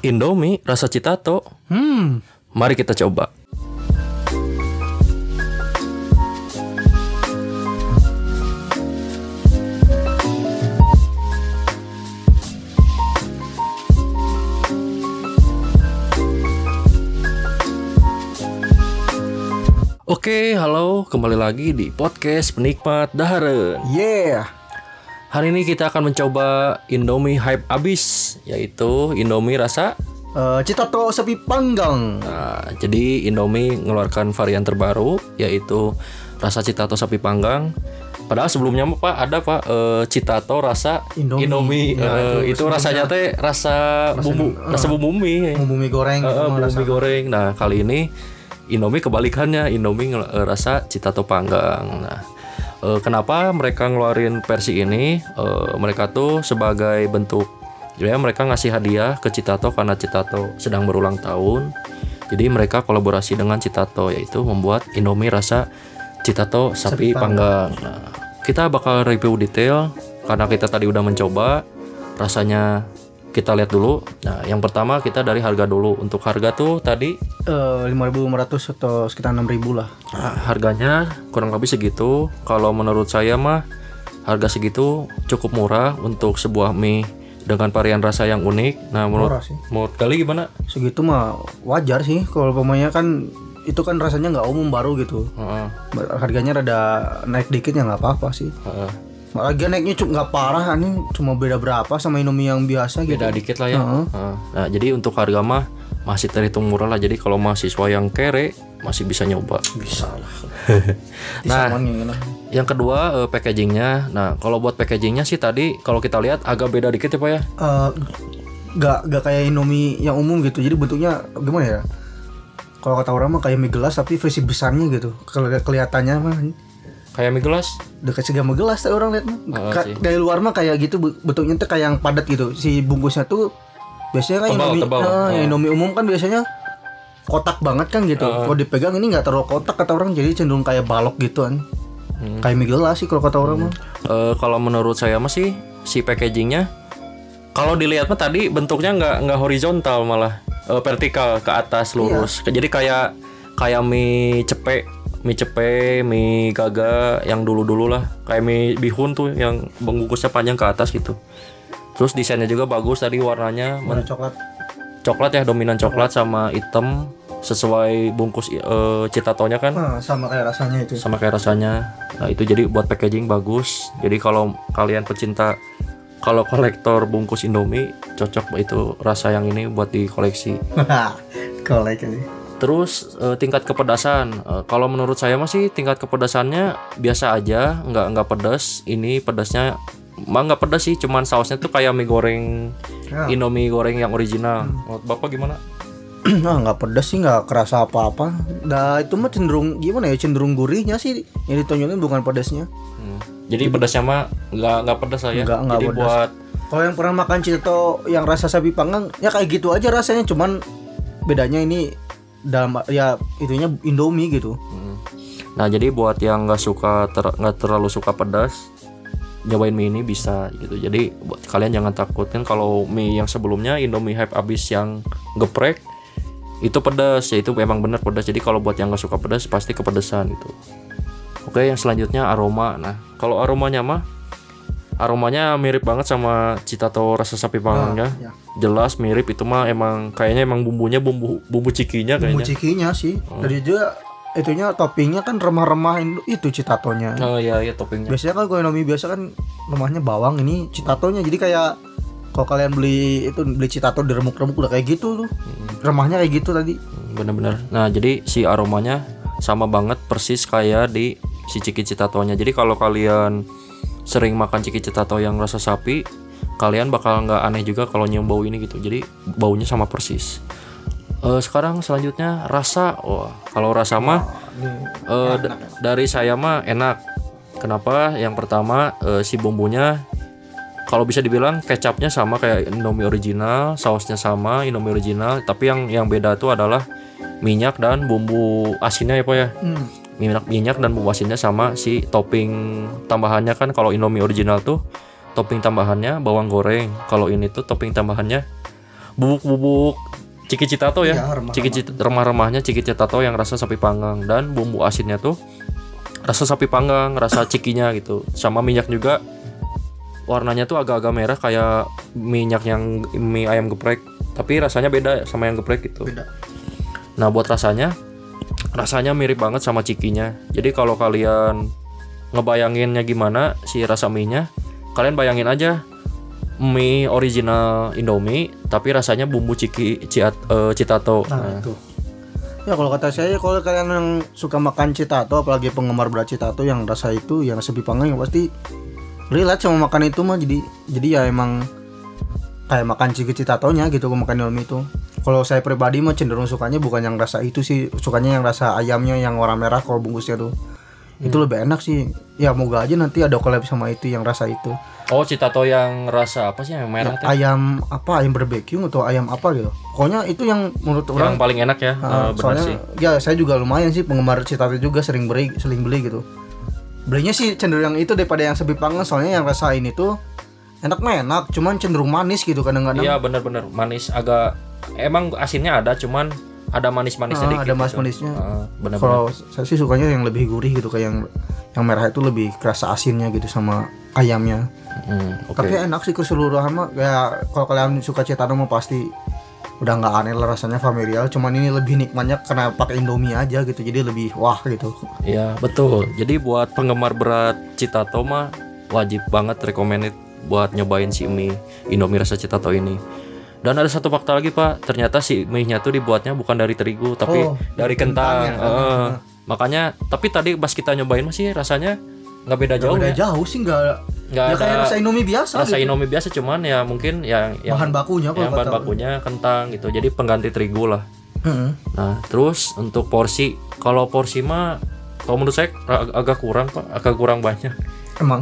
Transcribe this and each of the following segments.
Indomie rasa citato. Hmm, Mari kita coba. Oke, halo, kembali lagi di podcast penikmat Daharen. yeah. Hari ini kita akan mencoba Indomie hype abis, yaitu Indomie rasa Eh, Citato sepi panggang. Nah, jadi Indomie mengeluarkan varian terbaru yaitu rasa citato sapi panggang. Padahal sebelumnya Pak ada Pak eh, citato rasa Indomie. Eh, Ya, itu itu rasanya teh rasa bumbu rasa bumbu mie. Bumbu mie goreng. Sama bumbu rasa- mie goreng. Nah, kali ini Indomie kebalikannya, Indomie rasa citato panggang. Nah, eh, kenapa mereka ngeluarin versi ini? Eh, mereka tuh sebagai bentuk ya mereka ngasih hadiah ke Citato karena Citato sedang berulang tahun. Jadi mereka kolaborasi dengan Citato yaitu membuat Indomie rasa Citato sapi, panggang. Nah, kita bakal review detail karena kita tadi udah mencoba rasanya kita lihat dulu. Nah, yang pertama kita dari harga dulu. Untuk harga tuh tadi Eh, 5.500 atau sekitar 6.000 lah. Nah, harganya kurang lebih segitu. Kalau menurut saya mah harga segitu cukup murah untuk sebuah mie dengan varian rasa yang unik. Nah, menurut Murah sih. menurut kali gimana? Segitu mah wajar sih. Kalau pemainnya kan itu kan rasanya nggak umum baru gitu. Heeh, Harganya rada naik dikit ya nggak apa-apa sih. heeh. Lagi naiknya cuma nggak parah nih, cuma beda berapa sama Indomie yang biasa gitu. Beda dikit lah ya. Heeh. Heeh. Nah, jadi untuk harga mah masih terhitung murah lah. Jadi kalau mahasiswa yang kere masih bisa nyoba. Bisa lah. Nah. Yang kedua eh, packagingnya. Nah, kalau buat packagingnya sih tadi kalau kita lihat agak beda dikit ya pak ya. Eh, nggak nggak kayak Indomie yang umum gitu jadi bentuknya gimana ya kalau kata orang mah kayak mie gelas tapi versi besarnya gitu kalau kelihatannya mah Kayak mie gelas. dekat segama gelas tadi orang lihat mah Oh, Ka- sih. dari luar mah kayak gitu be- bentuknya tuh kayak yang padat gitu si bungkusnya tuh biasanya kan Tebal, Indomie tebal. eh, Oh. yang Indomie umum kan biasanya kotak banget kan gitu kalau dipegang ini nggak terlalu kotak kata orang jadi cenderung kayak balok gitu kan Hmm. kayak mie gelas sih kalau kata orang mah Eh, kalau menurut saya masih si packagingnya kalau dilihat mah tadi bentuknya nggak nggak horizontal malah eh, vertikal ke atas lurus. Jadi kayak kayak mie cepek, mie cepe, mie gaga yang dulu-dulu lah. Kayak mie bihun tuh yang bungkusnya panjang ke atas gitu. Terus desainnya juga bagus tadi warnanya warna coklat coklat ya dominan coklat sama hitam sesuai bungkus eh, citatonya kan Nah, sama kayak rasanya itu sama kayak rasanya. Nah itu jadi buat packaging bagus. Jadi kalau kalian pecinta kalau kolektor bungkus Indomie cocok itu rasa yang ini buat dikoleksi. kolek ini Terus eh, tingkat kepedasan. Eh, kalau menurut saya masih tingkat kepedasannya biasa aja, nggak nggak pedas. Ini pedasnya mah nggak pedas sih, cuman sausnya tuh kayak mie goreng Ya. Indomie goreng yang original. Menurut Bapak gimana? nah nggak pedas sih nggak kerasa apa-apa nah itu mah cenderung gimana ya cenderung gurihnya sih yang ditonjolin bukan pedasnya Hmm. Jadi pedasnya mah nggak nggak pedas lah ya. Nggak- nggak jadi pedas. buat kalau yang pernah makan cito yang rasa sapi panggang ya kayak gitu aja rasanya cuman bedanya ini dalam ya itunya indomie gitu Hmm. Nah jadi buat yang nggak suka ter- nggak terlalu suka pedas, nyobain mie ini bisa gitu. Jadi buat kalian jangan takut kan kalau mie yang sebelumnya Indomie Hype abis yang geprek itu pedas, ya itu memang benar pedas. Jadi kalau buat yang nggak suka pedas pasti kepedesan gitu. Oke yang selanjutnya aroma. Nah kalau aromanya mah aromanya mirip banget sama citato rasa sapi panggangnya. ya. Jelas mirip itu mah emang kayaknya emang bumbunya bumbu bumbu cikinya bumbu kayaknya. cikinya sih. Dari juga itunya toppingnya kan remah-remah itu citatonya Oh iya iya toppingnya. biasanya kan kalau indomie biasa kan remahnya bawang ini citatonya jadi kayak kalau kalian beli itu beli citato diremuk-remuk udah kayak gitu tuh. Remahnya kayak gitu tadi. Bener-bener. Nah jadi si aromanya sama banget persis kayak di si ciki citatonya jadi kalau kalian sering makan ciki citato yang rasa sapi kalian bakal nggak aneh juga kalau nyium bau ini gitu. Jadi baunya sama persis. Eh, sekarang selanjutnya rasa. Wah kalau rasa mah eh, da- dari saya mah enak. Kenapa? Yang pertama eh, si bumbunya kalau bisa dibilang kecapnya sama kayak Indomie original, sausnya sama Indomie original, tapi yang yang beda tuh adalah minyak dan bumbu asinnya ya Pak ya. Hmm. Minyak minyak dan asinnya sama si topping tambahannya kan kalau Indomie original tuh topping tambahannya bawang goreng. Kalau ini tuh topping tambahannya bubuk-bubuk ciki citato ya, remah-remah. ciki cit- remah-remahnya ciki citato yang rasa sapi panggang dan bumbu asinnya tuh rasa sapi panggang rasa cikinya gitu sama minyak juga warnanya tuh agak-agak merah kayak minyak yang mie ayam geprek tapi rasanya beda sama yang geprek gitu beda Nah buat rasanya rasanya mirip banget sama cikinya. Jadi kalau kalian ngebayanginnya gimana si rasa mie-nya, kalian bayangin aja mie original Indomie tapi rasanya bumbu ciki ciat, eh, citato. nah, itu ya kalau kata saya kalau kalian yang suka makan citato apalagi penggemar berat citato yang rasa itu yang rasa panggang yang pasti relate sama makan itu mah jadi jadi ya emang kayak makan ciki citatonya gitu makan indomie itu kalau saya pribadi mah cenderung sukanya bukan yang rasa itu sih sukanya yang rasa ayamnya yang warna merah kalau bungkusnya tuh. Itu lebih enak sih. Ya moga aja nanti ada collab sama itu yang rasa itu. Oh citato yang rasa apa sih yang merah tuh? ayam apa ayam barbecue atau ayam apa gitu. Pokoknya itu yang menurut orang Yang paling enak ya, bener soalnya sih. ya saya juga lumayan sih penggemar citato juga sering beli sering beli gitu. Belinya sih cenderung yang itu daripada yang sebi panggang. Soalnya yang rasa ini tuh enak mah enak cuman cenderung manis gitu kadang-kadang Iya bener-bener manis agak emang asinnya ada cuman ada manis-manisnya Ah, dikit. ada gitu. manis-manisnya. Ah, kalau saya sih sukanya yang lebih gurih gitu kayak yang yang merah itu lebih kerasa asinnya gitu sama ayamnya Hmm, oke. tapi enak sih keseluruhan mah ya kalau kalian suka citato mah pasti udah nggak aneh lah rasanya familiar cuman ini lebih nikmatnya karena pakai indomie aja gitu jadi lebih wah gitu Iya betul. Jadi buat penggemar berat Citato mah wajib banget recommended buat nyobain si mie Indomie rasa Citato ini. Dan ada satu fakta lagi pak, ternyata si mie-nya tuh dibuatnya bukan dari terigu tapi Oh, dari kentang. kentang ya, Heeh. makanya, tapi tadi pas kita nyobain masih rasanya nggak beda jauh Beda ya. jauh sih nggak Nggak ya kayak rasa indomie biasa Rasa gitu. Indomie biasa cuman ya mungkin yang yang bahan bakunya kalau yang bahan kata- bakunya kentang gitu. Jadi pengganti terigu lah. Mm-mm. Nah, terus untuk porsi, kalau porsi mah kalau menurut saya ag- agak kurang pak, agak kurang banyak. emang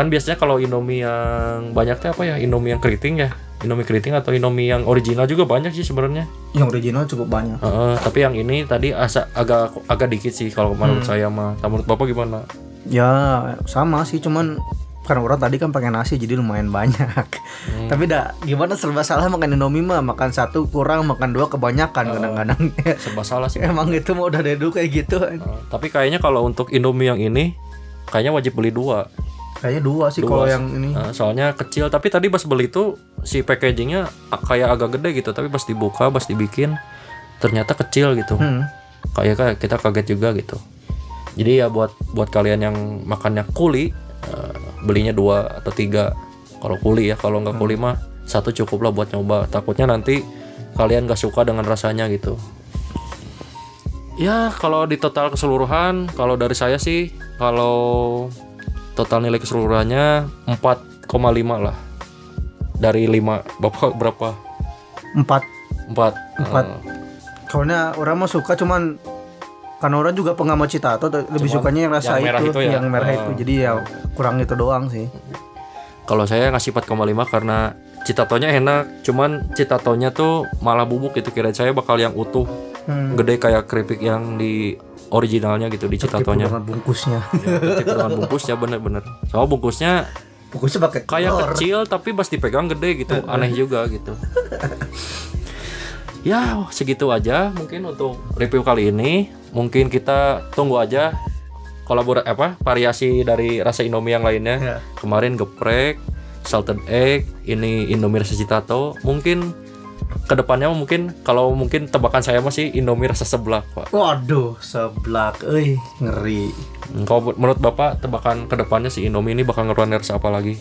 Kan biasanya kalau Indomie yang banyak teh apa ya? Indomie yang keriting ya, Indomie keriting atau Indomie yang original juga banyak sih sebenarnya. yang original cukup banyak Heeh, tapi yang ini tadi asa agak agak dikit sih kalau menurut Hmm. saya mah. Nah, menurut bapak gimana? ya sama sih cuman karena orang tadi kan pakai nasi jadi lumayan banyak tapi dah gimana serba salah makan indomie mah makan satu kurang makan dua kebanyakan kadang-kadang Serba salah sih. emang itu mah udah dari dulu kayak gitu Heeh, tapi kayaknya kalau untuk Indomie yang ini, kayaknya wajib beli dua. Kayaknya dua sih kalau yang ini. Nah, soalnya kecil tapi tadi pas beli itu si packagingnya kayak agak gede gitu tapi pas dibuka pas dibikin ternyata kecil gitu. Hmm. kayak kayak kita kaget juga gitu. Jadi ya buat buat kalian yang makannya kuli eh, belinya dua atau tiga. Kalau kuli ya kalau nggak kuli mah satu cukup lah buat nyoba. Takutnya nanti kalian gak suka dengan rasanya gitu. Ya kalau di total keseluruhan kalau dari saya sih kalau total nilai keseluruhannya 4,5 lah dari 5 bapak berapa empat 4 Empat. Eh, soalnya orang mah suka cuman karena orang juga pengamat citato tuh, lebih Cuman sukanya yang rasa yang merah itu, itu ya? yang merah Oh. itu jadi ya kurang itu doang sih Kalau saya ngasih 4,5 karena citatonya enak, cuman citatonya tuh malah bubuk gitu kira saya bakal yang utuh, Hmm. gede kayak keripik yang di originalnya gitu di citatonya. bungkusnya Ya, dengan bungkusnya bener-bener. Soalnya bungkusnya bungkusnya pakai kayak kecil tapi pas dipegang gede gitu, aneh juga gitu. ya segitu aja mungkin untuk review kali ini. Mungkin kita tunggu aja kolaborasi apa variasi dari rasa Indomie yang lainnya Ya. kemarin geprek salted egg ini Indomie rasa citato mungkin ke depannya mungkin kalau mungkin tebakan saya masih Indomie rasa seblak pak. Waduh seblak euy ngeri. Hmm, kalau menurut bapak tebakan ke depannya si Indomie ini bakal ngeluarin rasa apa lagi?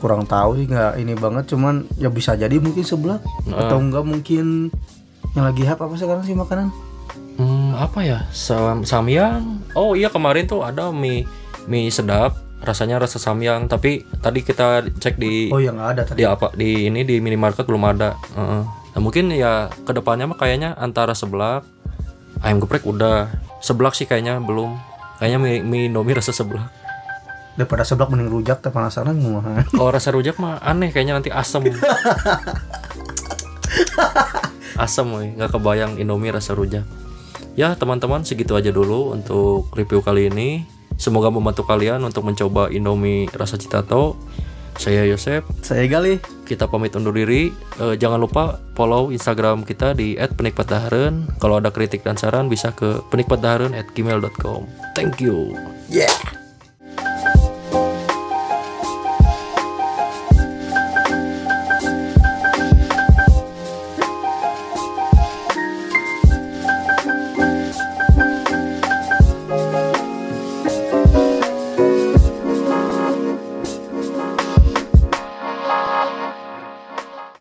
Kurang tahu sih nggak ini banget cuman ya bisa jadi mungkin seblak. Atau enggak mungkin yang lagi hype apa sekarang sih makanan? Hmm, apa ya? Sam samyang? Oh iya kemarin tuh ada mie mie sedap rasanya rasa samyang tapi tadi kita cek di oh ya nggak ada tadi. di apa di ini di minimarket belum ada. Heeh. nah mungkin ya ke depannya mah kayaknya antara seblak ayam geprek udah. Seblak sih kayaknya belum. Kayaknya mie, mie Indomie rasa seblak. Daripada seblak mending rujak tak penasaran gimana kalau rasa rujak mah aneh kayaknya nanti asem. Asem woy. nggak kebayang Indomie rasa rujak. Ya teman-teman segitu aja dulu untuk review kali ini semoga membantu kalian untuk mencoba Indomie rasa citato saya Yosep saya gali kita pamit undur diri. Eh, jangan lupa follow Instagram kita di @penikmatdaharen. Kalau ada kritik dan saran bisa ke penikmatdaharen@gmail.com. Thank you. Yeah.